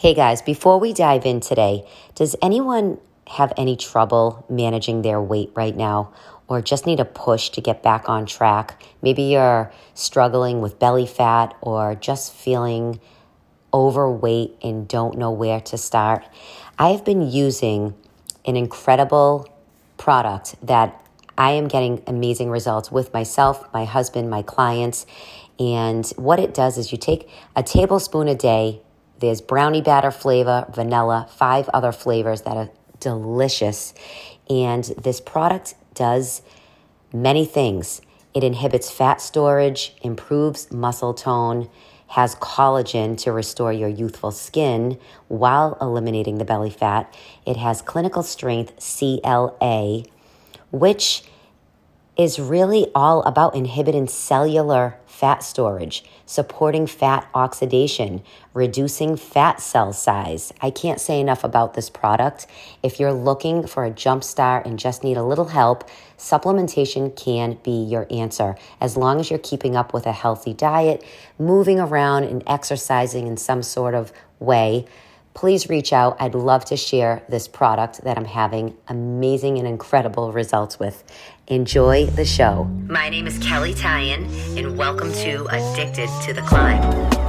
Hey guys, before we dive in today, does anyone have any trouble managing their weight right now or just need a push to get back on track? Maybe you're struggling with belly fat or just feeling overweight and don't know where to start. I have been using an incredible product that I am getting amazing results with myself, my husband, my clients. And what it does is you take a tablespoon a day there's brownie batter flavor, vanilla, five other flavors that are delicious. And this product does many things. It inhibits fat storage, improves muscle tone, has collagen to restore your youthful skin while eliminating the belly fat. It has clinical strength CLA, which is really all about inhibiting cellular fat storage, supporting fat oxidation, reducing fat cell size. I can't say enough about this product. If you're looking for a jump start and just need a little help, supplementation can be your answer. As long as you're keeping up with a healthy diet, moving around and exercising in some sort of way, please reach out. I'd love to share this product that I'm having amazing and incredible results with. Enjoy the show. My name is Kelley Tyan, and welcome to Addicted to the Climb.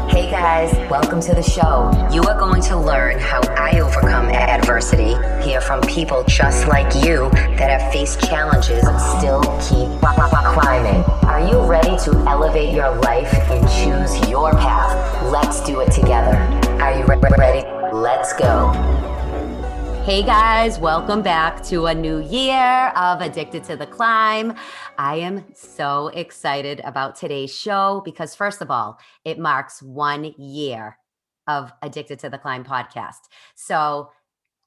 Hey guys, welcome to the show. You are going to learn how I overcome adversity, hear from people just like you that have faced challenges and still keep climbing. Are you ready to elevate your life and choose your path? Let's do it together. Are you re- ready? Let's go. Hey guys, welcome back to a new year of Addicted to the Climb. I am so excited about today's show because, first of all, it marks one year of Addicted to the Climb podcast. So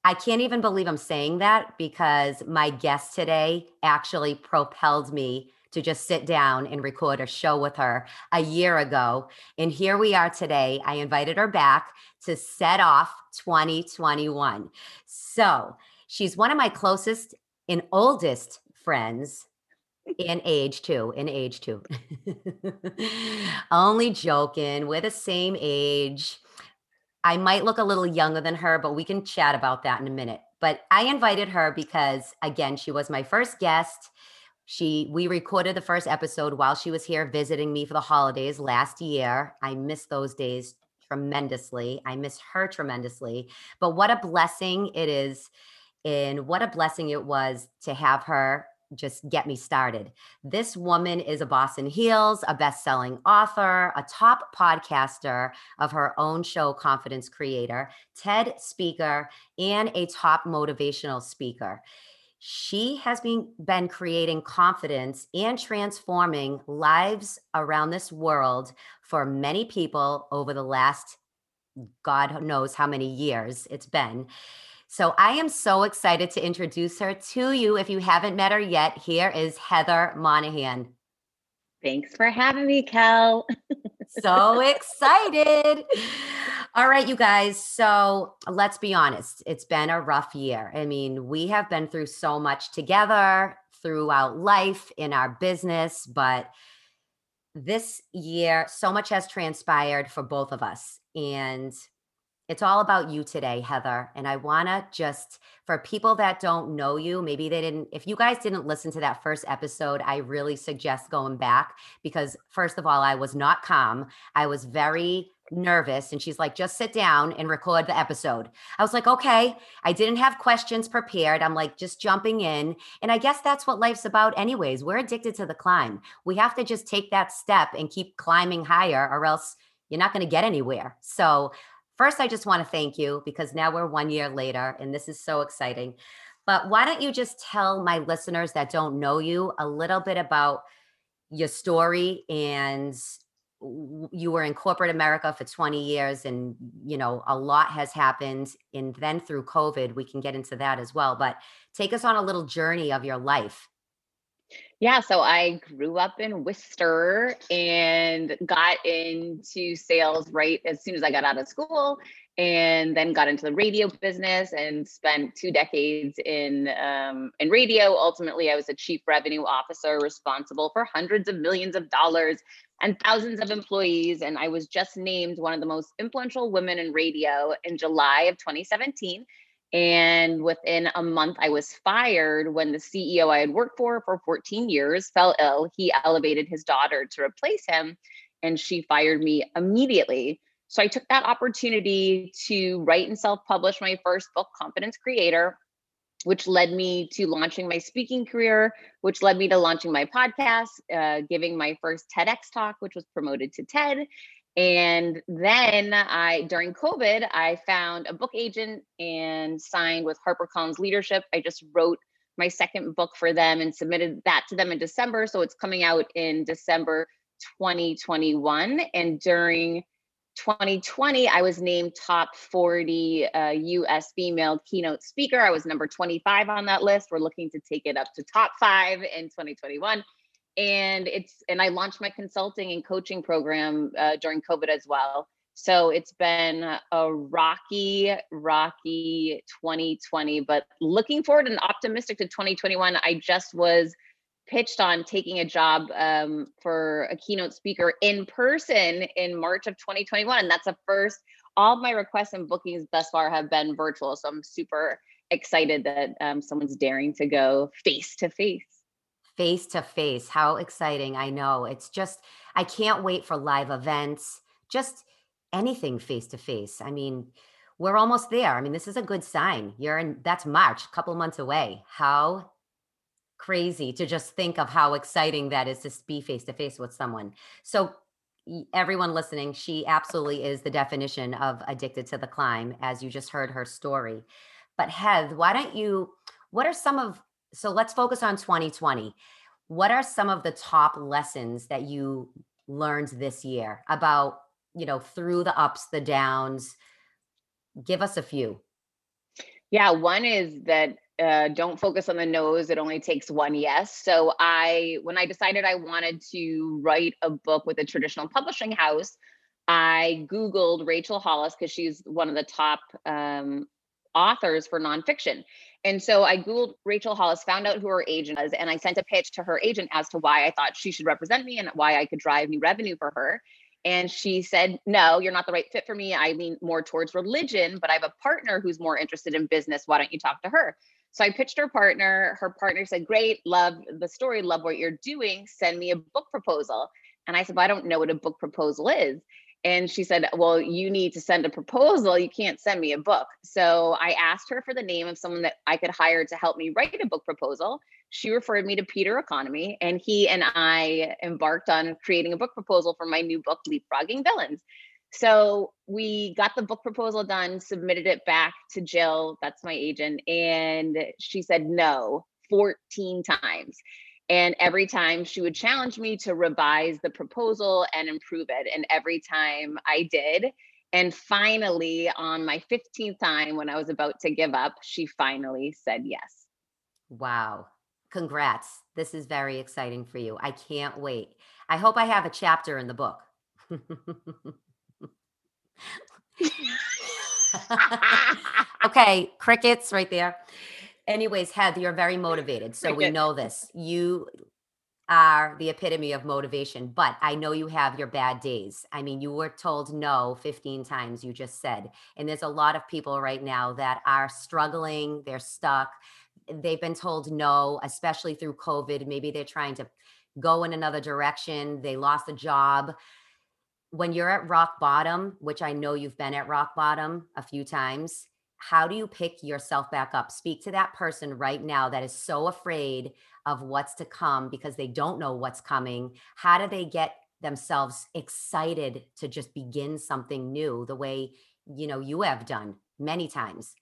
I can't even believe I'm saying that because my guest today actually propelled me to just sit down and record a show with her a year ago. And here we are today. I invited her back to set off 2021. So she's one of my closest and oldest friends in age too in age too only joking we're the same age i might look a little younger than her but we can chat about that in a minute but i invited her because again she was my first guest she we recorded the first episode while she was here visiting me for the holidays last year i miss those days tremendously. I miss her tremendously. But what a blessing it is, and what a blessing it was to have her just get me started. This woman is a boss in Heels, a best selling author, a top podcaster of her own show, Confidence Creator, TED speaker, and a top motivational speaker she has been, been creating confidence and transforming lives around this world for many people over the last God knows how many years it's been. So I am so excited to introduce her to you. If you haven't met her yet, here is Heather Monahan. Thanks for having me, Kel. so excited. All right, you guys. So let's be honest. It's been a rough year. I mean, we have been through so much together throughout life in our business, but this year, so much has transpired for both of us. And it's all about you today, Heather. And I want to just, for people that don't know you, maybe they didn't, if you guys didn't listen to that first episode, I really suggest going back because, first of all, I was not calm. I was very nervous. And she's like, just sit down and record the episode. I was like, okay. I didn't have questions prepared. I'm like, just jumping in. And I guess that's what life's about, anyways. We're addicted to the climb. We have to just take that step and keep climbing higher, or else you're not going to get anywhere. So, First, I just want to thank you because now we're one year later and this is so exciting. But why don't you just tell my listeners that don't know you a little bit about your story and you were in corporate America for 20 years and you know a lot has happened and then through COVID we can get into that as well but take us on a little journey of your life Yeah, so I grew up in Worcester and got into sales right as soon as I got out of school, and then got into the radio business and spent two decades in um, in radio. Ultimately, I was a chief revenue officer responsible for hundreds of millions of dollars and thousands of employees. And I was just named one of the most influential women in radio in July of 2017 and within a month, I was fired when the CEO I had worked for for 14 years fell ill. He elevated his daughter to replace him, and she fired me immediately. So I took that opportunity to write and self publish my first book, Confidence Creator, which led me to launching my speaking career, which led me to launching my podcast, uh, giving my first TEDx talk, which was promoted to TED, and then I, during COVID, I found a book agent and signed with HarperCollins Leadership. I just wrote my second book for them and submitted that to them in December. So it's coming out in December 2021. And during 2020, I was named top 40 uh, US female keynote speaker. I was number 25 on that list. We're looking to take it up to top five in 2021 and it's and i launched my consulting and coaching program uh, during covid as well so it's been a rocky rocky 2020 but looking forward and optimistic to 2021 i just was pitched on taking a job um, for a keynote speaker in person in march of 2021 and that's a first all my requests and bookings thus far have been virtual so i'm super excited that um, someone's daring to go face to face face to face. How exciting. I know. It's just, I can't wait for live events, just anything face to face. I mean, we're almost there. I mean, this is a good sign. You're in, that's March, a couple months away. How crazy to just think of how exciting that is to be face to face with someone. So, everyone listening, she absolutely is the definition of addicted to the climb, as you just heard her story. But, Heath, why don't you? What are some of so let's focus on 2020. What are some of the top lessons that you learned this year about, you know, through the ups, the downs? Give us a few. Yeah, one is that uh, don't focus on the no's. It only takes one yes. So I, when I decided I wanted to write a book with a traditional publishing house, I Googled Rachel Hollis because she's one of the top um, authors for nonfiction. And so I Googled Rachel Hollis, found out who her agent was, and I sent a pitch to her agent as to why I thought she should represent me and why I could drive new revenue for her. And she said, No, you're not the right fit for me. I lean more towards religion, but I have a partner who's more interested in business. Why don't you talk to her? So I pitched her partner. Her partner said, Great, love the story, love what you're doing. Send me a book proposal. And I said, Well, I don't know what a book proposal is. And she said, Well, you need to send a proposal. You can't send me a book. So I asked her for the name of someone that I could hire to help me write a book proposal. She referred me to Peter Economy, and he and I embarked on creating a book proposal for my new book, Leapfrogging Villains. So we got the book proposal done, submitted it back to Jill, that's my agent, and she said no 14 times. And every time she would challenge me to revise the proposal and improve it. And every time I did. And finally, on my 15th time, when I was about to give up, she finally said yes. Wow. Congrats. This is very exciting for you. I can't wait. I hope I have a chapter in the book. okay, crickets right there. Anyways, Heath, you're very motivated. So we know this. You are the epitome of motivation, but I know you have your bad days. I mean, you were told no 15 times, you just said. And there's a lot of people right now that are struggling, they're stuck. They've been told no, especially through COVID. Maybe they're trying to go in another direction, they lost a job. When you're at rock bottom, which I know you've been at rock bottom a few times, how do you pick yourself back up? Speak to that person right now that is so afraid of what's to come because they don't know what's coming. How do they get themselves excited to just begin something new the way you know you have done many times?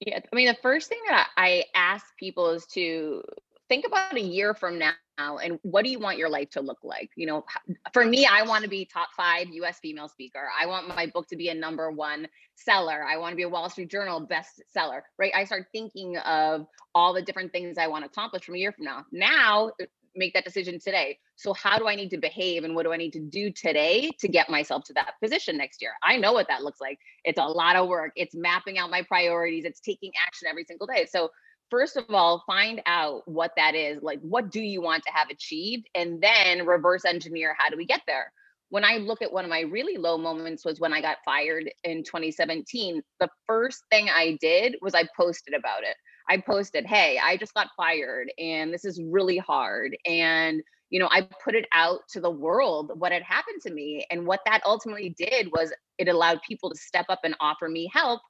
Yeah, I mean, the first thing that I ask people is to think about a year from now and what do you want your life to look like you know for me i want to be top five us female speaker i want my book to be a number one seller i want to be a wall street journal best seller right i start thinking of all the different things i want to accomplish from a year from now now uh, make that decision today. So how do I need to behave and what do I need to do today to get myself to that position next year? I know what that looks like. It's a lot of work. It's mapping out my priorities. It's taking action every single day. So first of all, find out what that is. Like what do you want to have achieved and then reverse engineer how do we get there? When I look at one of my really low moments was when I got fired in 2017. The first thing I did was I posted about it. I posted, Hey, I just got fired and this is really hard. And, you know, I put it out to the world what had happened to me. And what that ultimately did was it allowed people to step up and offer me help,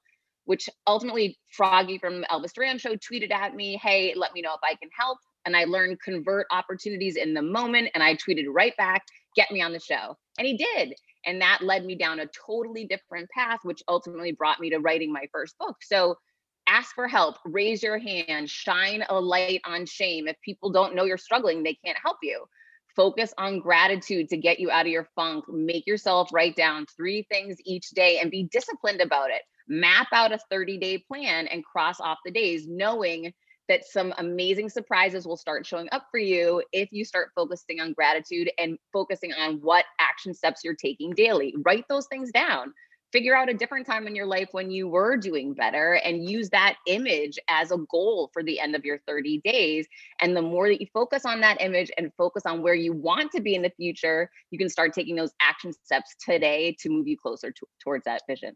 which ultimately Froggy from Elvis Duran show tweeted at me, Hey, let me know if I can help. And I learned convert opportunities in the moment. And I tweeted right back, get me on the show. And he did. And that led me down a totally different path, which ultimately brought me to writing my first book. So ask for help, raise your hand, shine a light on shame. If people don't know you're struggling, they can't help you. Focus on gratitude to get you out of your funk. Make yourself write down three things each day and be disciplined about it. Map out a 30 day plan and cross off the days, knowing that some amazing surprises will start showing up for you if you start focusing on gratitude and focusing on what action steps you're taking daily. Write those things down figure out a different time in your life when you were doing better and use that image as a goal for the end of your 30 days. And the more that you focus on that image and focus on where you want to be in the future, you can start taking those action steps today to move you closer to, towards that vision.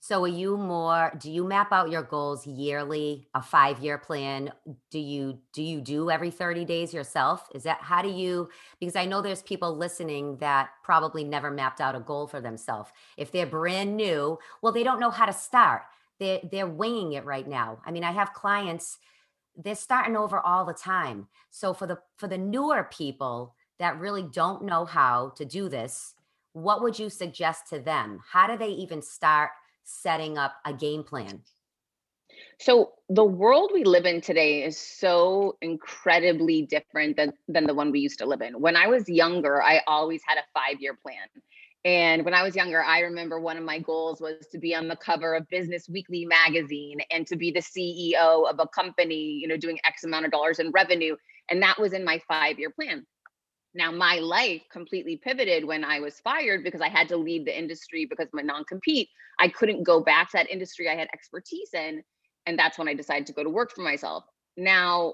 So are you more do you map out your goals yearly, a 5-year plan? Do you do you do every 30 days yourself? Is that how do you because I know there's people listening that probably never mapped out a goal for themselves. If they're brand new, well they don't know how to start. They they're winging it right now. I mean, I have clients they're starting over all the time. So for the for the newer people that really don't know how to do this, what would you suggest to them? How do they even start setting up a game plan? So the world we live in today is so incredibly different than, than the one we used to live in. When I was younger, I always had a five-year plan. And when I was younger, I remember one of my goals was to be on the cover of Business Weekly magazine and to be the CEO of a company, you know, doing X amount of dollars in revenue. And that was in my five-year plan. Now, my life completely pivoted when I was fired because I had to leave the industry because my non compete. I couldn't go back to that industry I had expertise in. And that's when I decided to go to work for myself. Now,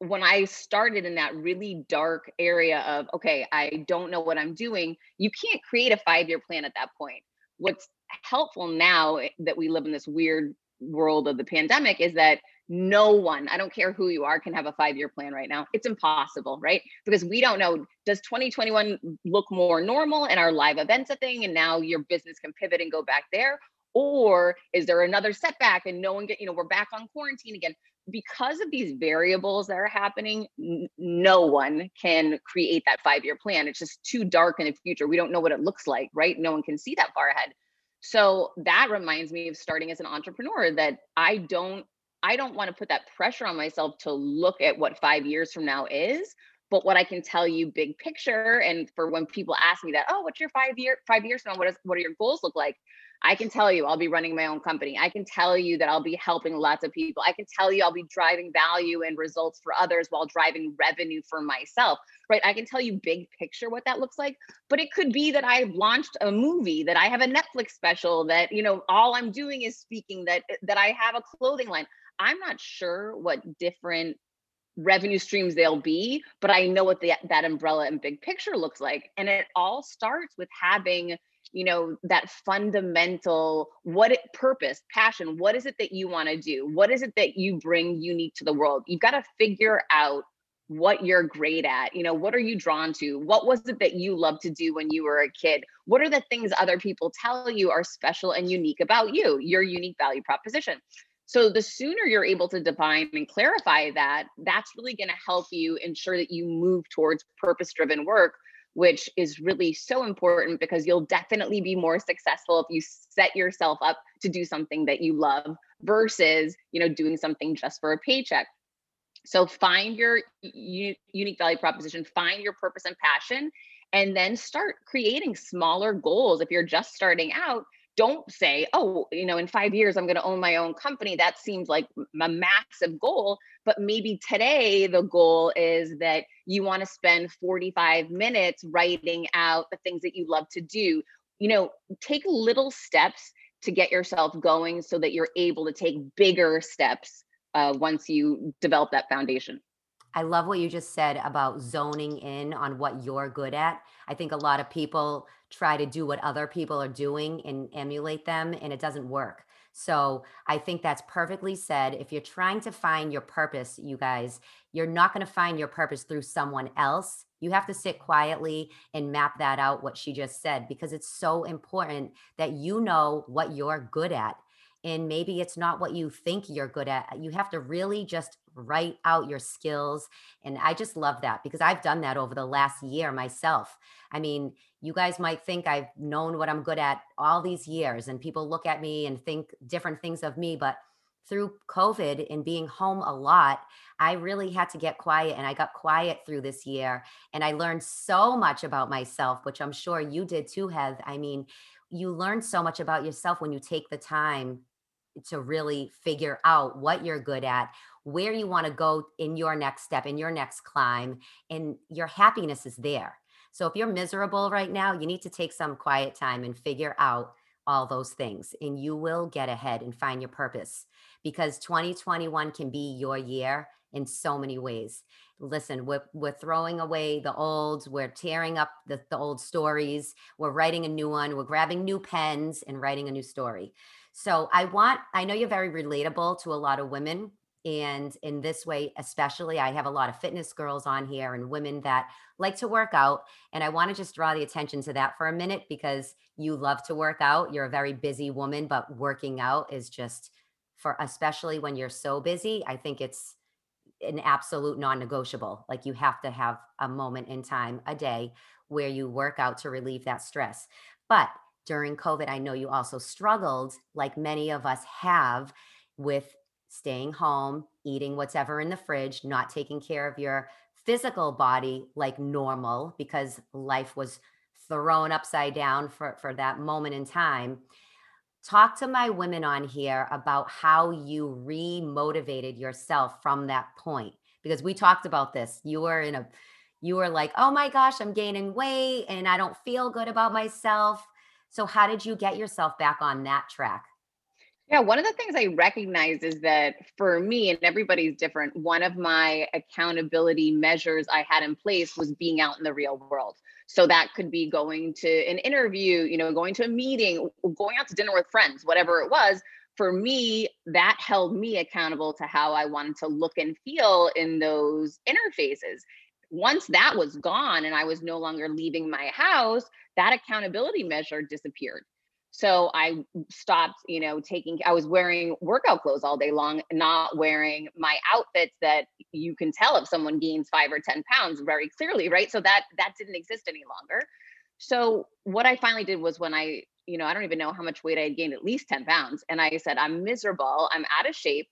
when I started in that really dark area of, okay, I don't know what I'm doing, you can't create a five year plan at that point. What's helpful now that we live in this weird world of the pandemic is that no one, I don't care who you are, can have a five year plan right now. It's impossible, right? Because we don't know does 2021 look more normal and our live events a thing and now your business can pivot and go back there? Or is there another setback and no one get, you know, we're back on quarantine again? Because of these variables that are happening, n- no one can create that five year plan. It's just too dark in the future. We don't know what it looks like, right? No one can see that far ahead. So that reminds me of starting as an entrepreneur that I don't I don't want to put that pressure on myself to look at what five years from now is. But what I can tell you, big picture, and for when people ask me that, oh, what's your five year five years from now? What is what are your goals look like? I can tell you I'll be running my own company. I can tell you that I'll be helping lots of people. I can tell you I'll be driving value and results for others while driving revenue for myself. Right? I can tell you big picture what that looks like, but it could be that I've launched a movie, that I have a Netflix special, that you know all I'm doing is speaking, that that I have a clothing line. I'm not sure what different revenue streams they'll be, but I know what the, that umbrella and big picture looks like. And it all starts with having, you know, that fundamental what it purpose, passion, what is it that you want to do? What is it that you bring unique to the world? You've got to figure out what you're great at. You know, what are you drawn to? What was it that you loved to do when you were a kid? What are the things other people tell you are special and unique about you, your unique value proposition? So the sooner you're able to define and clarify that, that's really going to help you ensure that you move towards purpose driven work, which is really so important because you'll definitely be more successful if you set yourself up to do something that you love versus, you know, doing something just for a paycheck. So find your unique value proposition, find your purpose and passion, and then start creating smaller goals. If you're just starting out, don't say, oh, you know, in five years, I'm going to own my own company. That seems like a massive goal. But maybe today, the goal is that you want to spend 45 minutes writing out the things that you love to do. You know, take little steps to get yourself going so that you're able to take bigger steps uh, once you develop that foundation. I love what you just said about zoning in on what you're good at. I think a lot of people try to do what other people are doing and emulate them, and it doesn't work. So I think that's perfectly said. If you're trying to find your purpose, you guys, you're not going to find your purpose through someone else. You have to sit quietly and map that out, what she just said, because it's so important that you know what you're good at and maybe it's not what you think you're good at. Uh, you have to really just write out your skills. And I just love that because I've done that over the last year myself. I mean, you guys might think I've known what I'm good at all these years, and people look at me and think different things of me. But through COVID and being home a lot, I really had to get quiet and I got quiet through this year. And I learned so much about myself, which I'm sure you did too, Heath. I mean, you learn so much about yourself when you take the time to really figure out what you're good at, where you want to go in your next step, in your next climb, and your happiness is there. So if you're miserable right now, you need to take some quiet time and figure out all those things, and you will get ahead and find your purpose because 2021 can be your year in so many ways. Listen, we're, we're throwing away the old, we're tearing up the, the old stories, we're writing a new one, we're grabbing new pens and writing a new story. So I want, I know you're very relatable to a lot of women. And in this way, especially, I have a lot of fitness girls on here and women that like to work out. And I want to just draw the attention to that for a minute because you love to work out. You're a very busy woman, but working out is just for, especially when you're so busy, I think it's an absolute non negotiable. Like you have to have a moment in time a day where you work out to relieve that stress. But during COVID, I know you also struggled, like many of us have, with staying home, eating whatever in the fridge, not taking care of your physical body like normal because life was thrown upside down for, for that moment in time. Talk to my women on here about how you re-motivated yourself from that point because we talked about this. You were in a you were like, "Oh my gosh, I'm gaining weight and I don't feel good about myself." So, how did you get yourself back on that track? Yeah, one of the things I recognize is that for me, and everybody's different, one of my accountability measures I had in place was being out in the real world. So that could be going to an interview, you know, going to a meeting, going out to dinner with friends, whatever it was. For me, that held me accountable to how I wanted to look and feel in those interfaces once that was gone and I was no longer leaving my house, that accountability measure disappeared. So I stopped, you know, taking, I was wearing workout clothes all day long, not wearing my outfits that you can tell if someone gains five or 10 pounds very clearly, right? So that, that didn't exist any longer. So what I finally did was when I, you know, I don't even know how much weight I had gained, at least 10 pounds. And I said, I'm miserable. I'm out of shape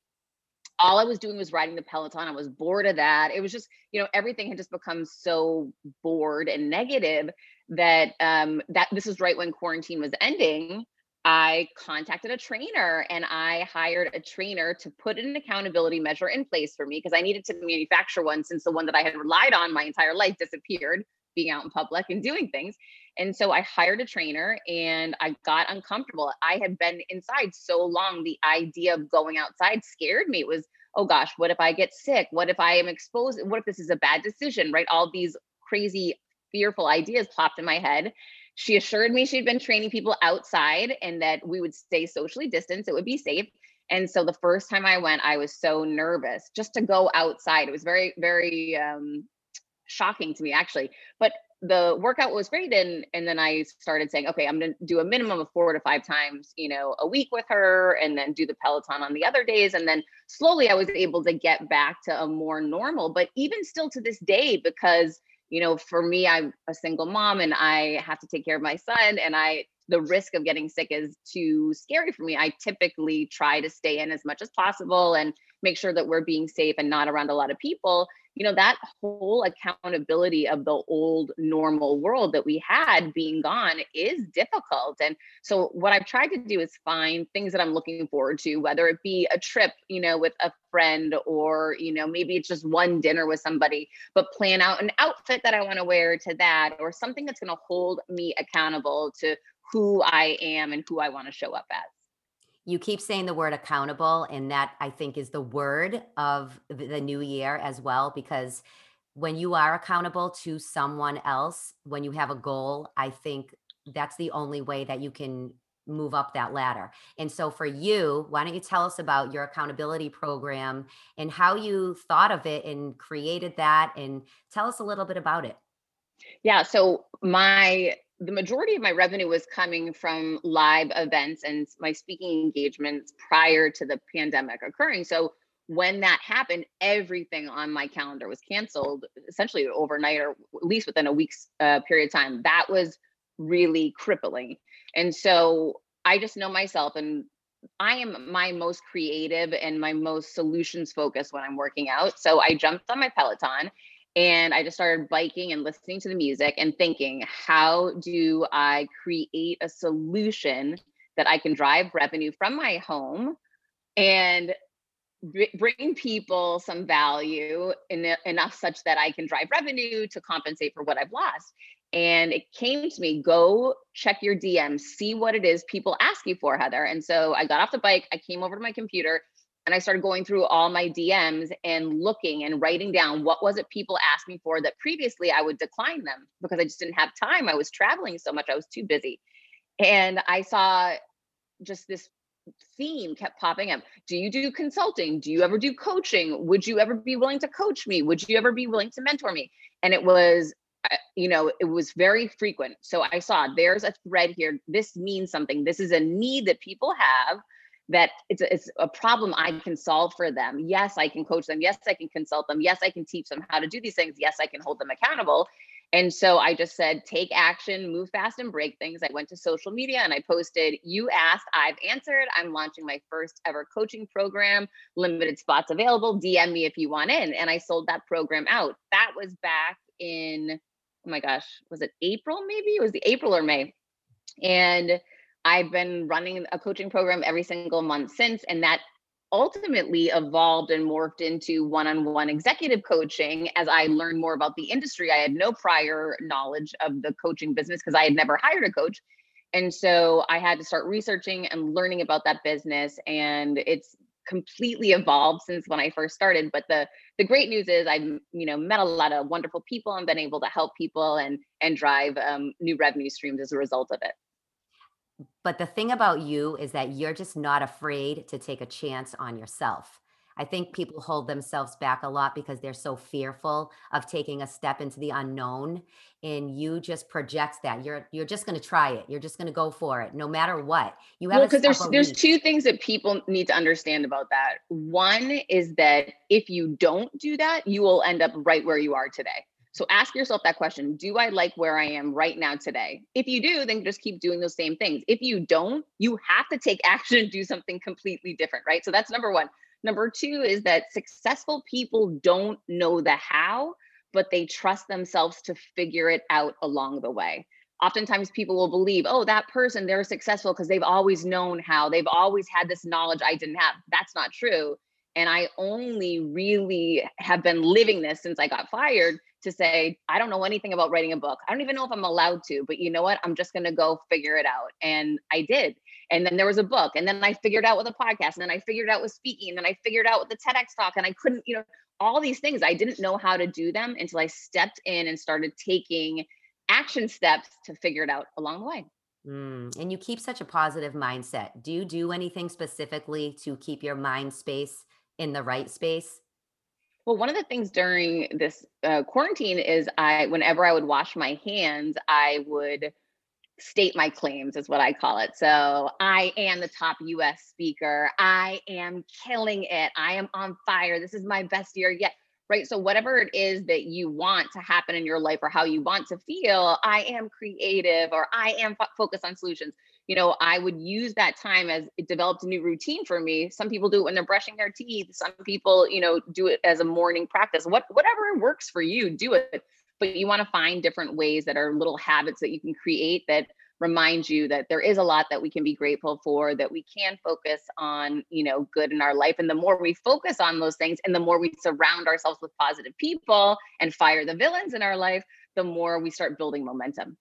all I was doing was riding the Peloton. I was bored of that. It was just, you know, everything had just become so bored and negative that um that this is right when quarantine was ending. I contacted a trainer and I hired a trainer to put an accountability measure in place for me because I needed to manufacture one since the one that I had relied on my entire life disappeared being out in public and doing things. And so I hired a trainer and I got uncomfortable. I had been inside so long. The idea of going outside scared me. It was, oh gosh, what if I get sick? What if I am exposed? What if this is a bad decision? Right? All these crazy, fearful ideas popped in my head. She assured me she'd been training people outside and that we would stay socially distanced, it would be safe. And so the first time I went, I was so nervous just to go outside. It was very, very um, shocking to me actually. But the workout was great and and then i started saying okay i'm going to do a minimum of four to five times you know a week with her and then do the peloton on the other days and then slowly i was able to get back to a more normal but even still to this day because you know for me i'm a single mom and i have to take care of my son and i the risk of getting sick is too scary for me i typically try to stay in as much as possible and make sure that we're being safe and not around a lot of people you know that whole accountability of the old normal world that we had being gone is difficult. And so what i've tried to do is find things that i'm looking forward to whether it be a trip you know with a friend or you know maybe it's just one dinner with somebody but plan out an outfit that i want to wear to that or something that's going to hold me accountable to who i am and who i want to show up as you keep saying the word accountable, and that I think is the word of the new year as well, because when you are accountable to someone else, when you have a goal, I think that's the only way that you can move up that ladder. And so for you, why don't you tell us about your accountability program and how you thought of it and created that and tell us a little bit about it. Yeah, so my the majority of my revenue was coming from live events and my speaking engagements prior to the pandemic occurring. So when that happened, everything on my calendar was canceled essentially overnight or at least within a week's uh, period of time. That was really crippling. And so I just know myself and I am my most creative and my most solutions focused when I'm working out. So I jumped on my Peloton and I just started biking and listening to the music and thinking, how do I create a solution that I can drive revenue from my home and bring people some value in, enough such that I can drive revenue to compensate for what I've lost. And it came to me, go check your DMs, see what it is people ask you for, Heather. And so I got off the bike, I came over to my computer, and I started going through all my DMs and looking and writing down what was it people asked me for that previously I would decline them because I just didn't have time. I was traveling so much, I was too busy. And I saw just this theme kept popping up. Do you do consulting? Do you ever do coaching? Would you ever be willing to coach me? Would you ever be willing to mentor me? And it was uh, you know, it was very frequent. So I saw there's a thread here. This means something. This is a need that people have that it's a, it's a problem I can solve for them. Yes, I can coach them. Yes, I can consult them. Yes, I can teach them how to do these things. Yes, I can hold them accountable. And so I just said, take action, move fast, and break things. I went to social media and I posted, You asked, I've answered. I'm launching my first ever coaching program, limited spots available. DM me if you want in. And I sold that program out. That was back in, oh my gosh, was it April maybe? It was the April or May. And I've been running a coaching program every single month since, and that ultimately evolved and morphed into one on one executive coaching as I learned more about the industry. I had no prior knowledge of the coaching business because I had never hired a coach. And so I had to start researching and learning about that business. And it's completely evolved since when I first started. But the the great news is I've you know met a lot of wonderful people and been able to help people and and drive um, new revenue streams as a result of it. But the thing about you is that you're just not afraid to take a chance on yourself. I think people hold themselves back a lot because they're so fearful of taking a step into the unknown and you just project that you're you're just going to try it. You're just going to go for it no matter what. You have well, cuz there's there's two things that people need to understand about that. One is that if you don't do that, you will end up right where you are today. So ask yourself that question Do I like where I am right now today? If you do, then just keep doing those same things. If you don't, you have to take action and do something completely different, right? So that's number one. Number two is that successful people don't know the how, but they trust themselves to figure it out along the way. Oftentimes, people will believe, oh, that person, they're successful because they've always known how, they've always had this knowledge I didn't have. That's not true. And I only really have been living this since I got fired to say, I don't know anything about writing a book. I don't even know if I'm allowed to, but you know what? I'm just going to go figure it out. And I did. And then there was a book. And then I figured out with a podcast. And then I figured out with speaking. And then I figured out with the TEDx talk. And I couldn't, you know, all these things. I didn't know how to do them until I stepped in and started taking action steps to figure it out along the way. Mm, and you keep such a positive mindset. Do you do anything specifically to keep your mind space in the right space? Well, one of the things during this uh, quarantine is I, whenever I would wash my hands, I would state my claims, is what I call it. So I am the top US speaker. I am killing it. I am on fire. This is my best year yet. Right. So, whatever it is that you want to happen in your life or how you want to feel, I am creative or I am focused on solutions you know, I would use that time as it developed a new routine for me. Some people do it when they're brushing their teeth. Some people, you know, do it as a morning practice. What whatever works for you, do it. But you want to find different ways that are little habits that you can create that remind you that there is a lot that we can be grateful for that we can focus on you know good in our life and the more we focus on those things and the more we surround ourselves with positive people and fire the villains in our life the more we start building momentum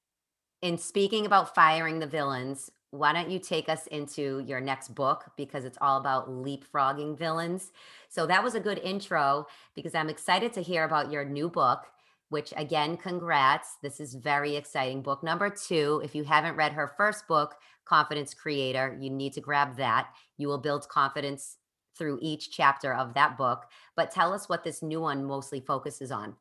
in speaking about firing the villains why don't you take us into your next book because it's all about leapfrogging villains so that was a good intro because i'm excited to hear about your new book which again, congrats. This is very exciting. Book number two. If you haven't read her first book, Confidence Creator, you need to grab that. You will build confidence through each chapter of that book. But tell us what this new one mostly focuses on.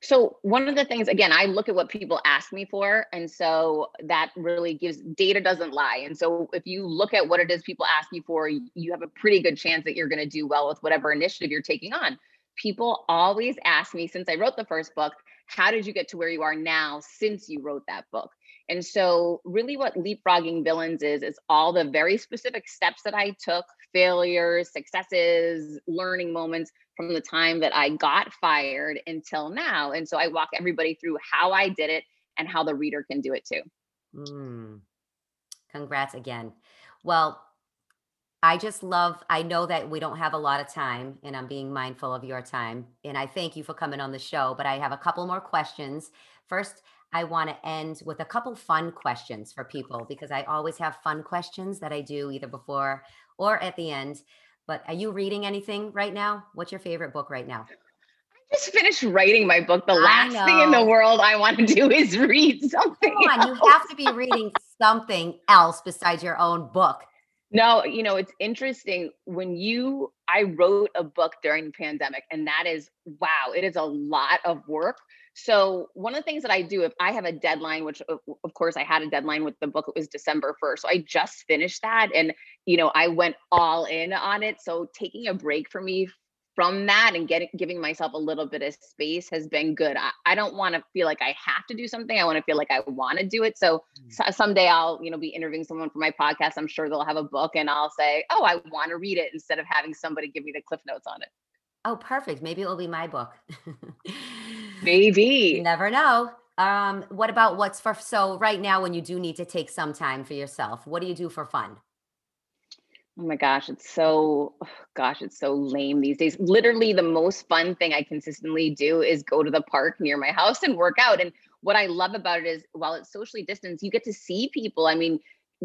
So, one of the things, again, I look at what people ask me for. And so that really gives data doesn't lie. And so, if you look at what it is people ask you for, you have a pretty good chance that you're going to do well with whatever initiative you're taking on people always ask me since I wrote the first book, how did you get to where you are now since you wrote that book? And so, really, what leapfrogging villains is, is all the very specific steps that I took, failures, successes, learning moments from the time that I got fired until now. And so, I walk everybody through how I did it and how the reader can do it too. Mm. Congrats again. Well, I just love, I know that we don't have a lot of time and I'm being mindful of your time. And I thank you for coming on the show, but I have a couple more questions. First, I want to end with a couple fun questions for people because I always have fun questions that I do either before or at the end. But are you reading anything right now? What's your favorite book right now? I just finished writing my book. The last thing in the world I want to do is read something. Come on, else. you have to be reading something else besides your own book. No, you know, it's interesting when you I wrote a book during the pandemic and that is wow, it is a lot of work. So, one of the things that I do if I have a deadline which of course I had a deadline with the book it was December 1st. So I just finished that and you know, I went all in on it. So taking a break for me from that and getting giving myself a little bit of space has been good. I, I don't want to feel like I have to do something. I want to feel like I want to do it. So, mm. so, someday I'll, you know, be interviewing someone for my podcast. I'm sure they'll have a book and I'll say, "Oh, I want to read it" instead of having somebody give me the cliff notes on it. Oh, perfect. Maybe it will be my book. Maybe. You never know. Um, what about what's for so right now when you do need to take some time for yourself? What do you do for fun? Oh my gosh, it's so oh gosh, it's so lame these days. Literally the most fun thing I consistently do is go to the park near my house and work out. And what I love about it is while it's socially distanced, you get to see people. I mean,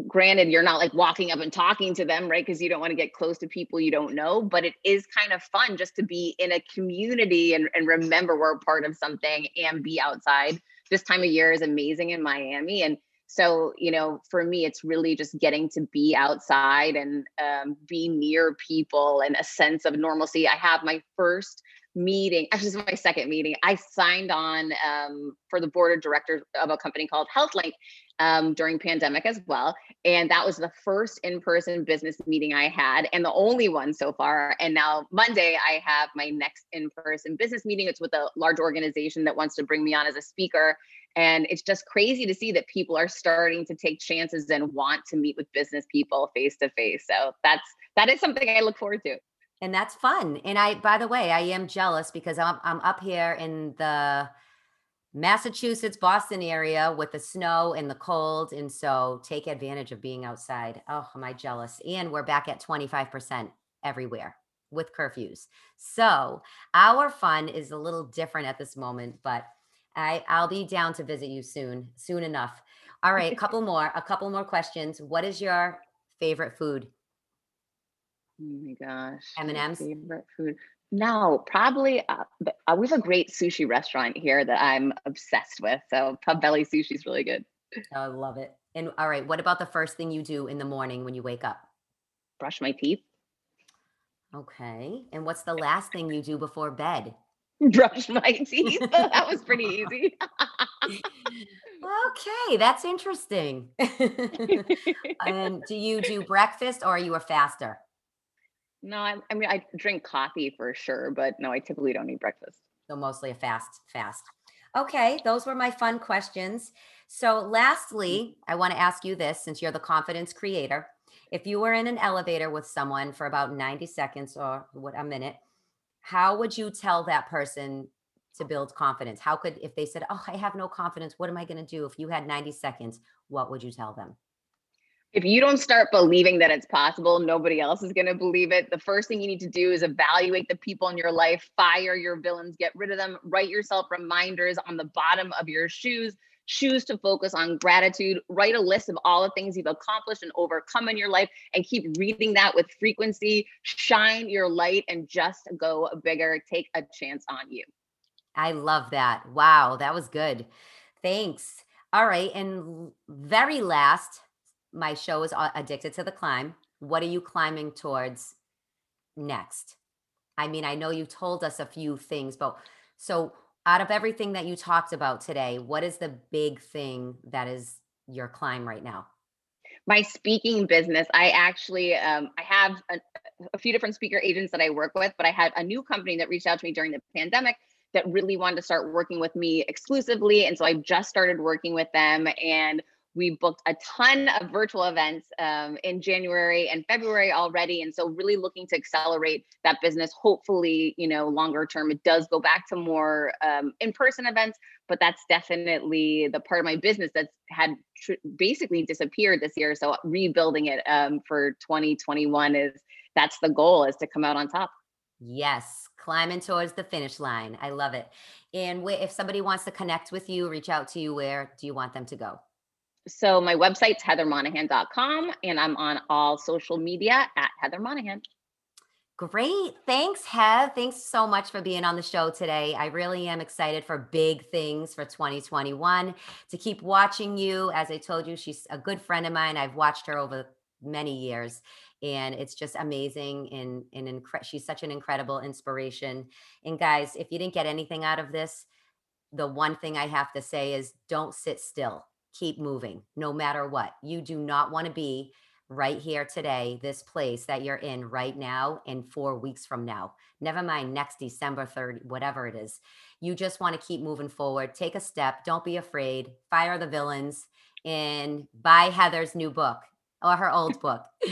granted, you're not like walking up and talking to them, right? Because you don't want to get close to people you don't know, but it is kind of fun just to be in a community and, and remember we're part of something and be outside. This time of year is amazing in Miami. And so you know for me it's really just getting to be outside and um, be near people and a sense of normalcy i have my first meeting actually this is my second meeting i signed on um, for the board of directors of a company called healthlink um, during pandemic as well and that was the first in-person business meeting i had and the only one so far and now monday i have my next in-person business meeting it's with a large organization that wants to bring me on as a speaker and it's just crazy to see that people are starting to take chances and want to meet with business people face to face so that's that is something i look forward to and that's fun and i by the way i am jealous because i'm, I'm up here in the massachusetts boston area with the snow and the cold and so take advantage of being outside oh am i jealous and we're back at 25% everywhere with curfews so our fun is a little different at this moment but I I'll be down to visit you soon, soon enough. All right, a couple more, a couple more questions. What is your favorite food? Oh my gosh. M&Ms? Favorite food. No, probably uh, uh, we have a great sushi restaurant here that I'm obsessed with. So Pub Belly Sushi is really good. Oh, I love it. And all right, what about the first thing you do in the morning when you wake up? Brush my teeth. Okay. And what's the last thing you do before bed? brush my teeth. that was pretty easy. okay, that's interesting. and do you do breakfast or are you a faster? No, I, I, mean I drink coffee for sure, but no, I typically don't eat breakfast. So mostly a fast fast. Okay, those were my fun questions. So, lastly, I want to ask you this since you're the confidence creator. If you were in an elevator with someone for about 90 seconds or what a minute, how would you tell that person to build confidence? How could, if they said, Oh, I have no confidence, what am I going to do? If you had 90 seconds, what would you tell them? If you don't start believing that it's possible, nobody else is going to believe it. The first thing you need to do is evaluate the people in your life, fire your villains, get rid of them, write yourself reminders on the bottom of your shoes. Choose to focus on gratitude. Write a list of all the things you've accomplished and overcome in your life and keep reading that with frequency. Shine your light and just go bigger. Take a chance on you. I love that. Wow, that was good. Thanks. All right. And very last, my show is addicted to the climb. What are you climbing towards next? I mean, I know you told us a few things, but so out of everything that you talked about today, what is the big thing that is your climb right now? My speaking business. I actually um, I have a, a few different speaker agents that I work with, but I had a new company that reached out to me during the pandemic that really wanted to start working with me exclusively, and so I just started working with them and we booked a ton of virtual events um, in January and February already. And so really looking to accelerate that business. Hopefully, you know, longer term, it does go back to more um, in-person events, but that's definitely the part of my business that's had tr- basically disappeared this year. So rebuilding it um, for 2021 is that's the goal is to come out on top. Yes, climbing towards the finish line. I love it. And if somebody wants to connect with you, reach out to you, where do you want them to go? So my website's heathermonahan.com and I'm on all social media at Heather Monahan. Great. Thanks, Heath. Thanks so much for being on the show today. I really am excited for big things for 2021 to keep watching you. As I told you, she's a good friend of mine. I've watched her over many years and it's just amazing and, and incre- she's such an incredible inspiration. And guys, if you didn't get anything out of this, the one thing I have to say is don't sit still keep moving no matter what. You do not want to be right here today, this place that you're in right now and four weeks from now. Never mind next December 3rd, whatever it is. You just want to keep moving forward. Take a step. Don't be afraid. Fire the villains and buy Heather's new book or her old book.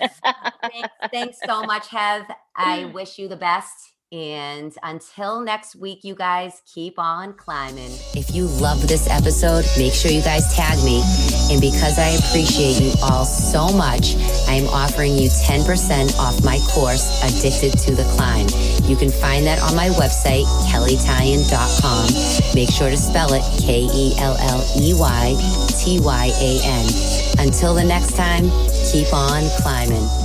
thanks, thanks so much, Heath. I wish you the best and until next week, you guys keep on climbing. If you love this episode, make sure you guys tag me. And because I appreciate you all so much, I am offering you 10% off my course, Addicted to the Climb. You can find that on my website, kelleytyan.com. Make sure to spell it K E L L E Y T Y A N. Until the next time, keep on climbing.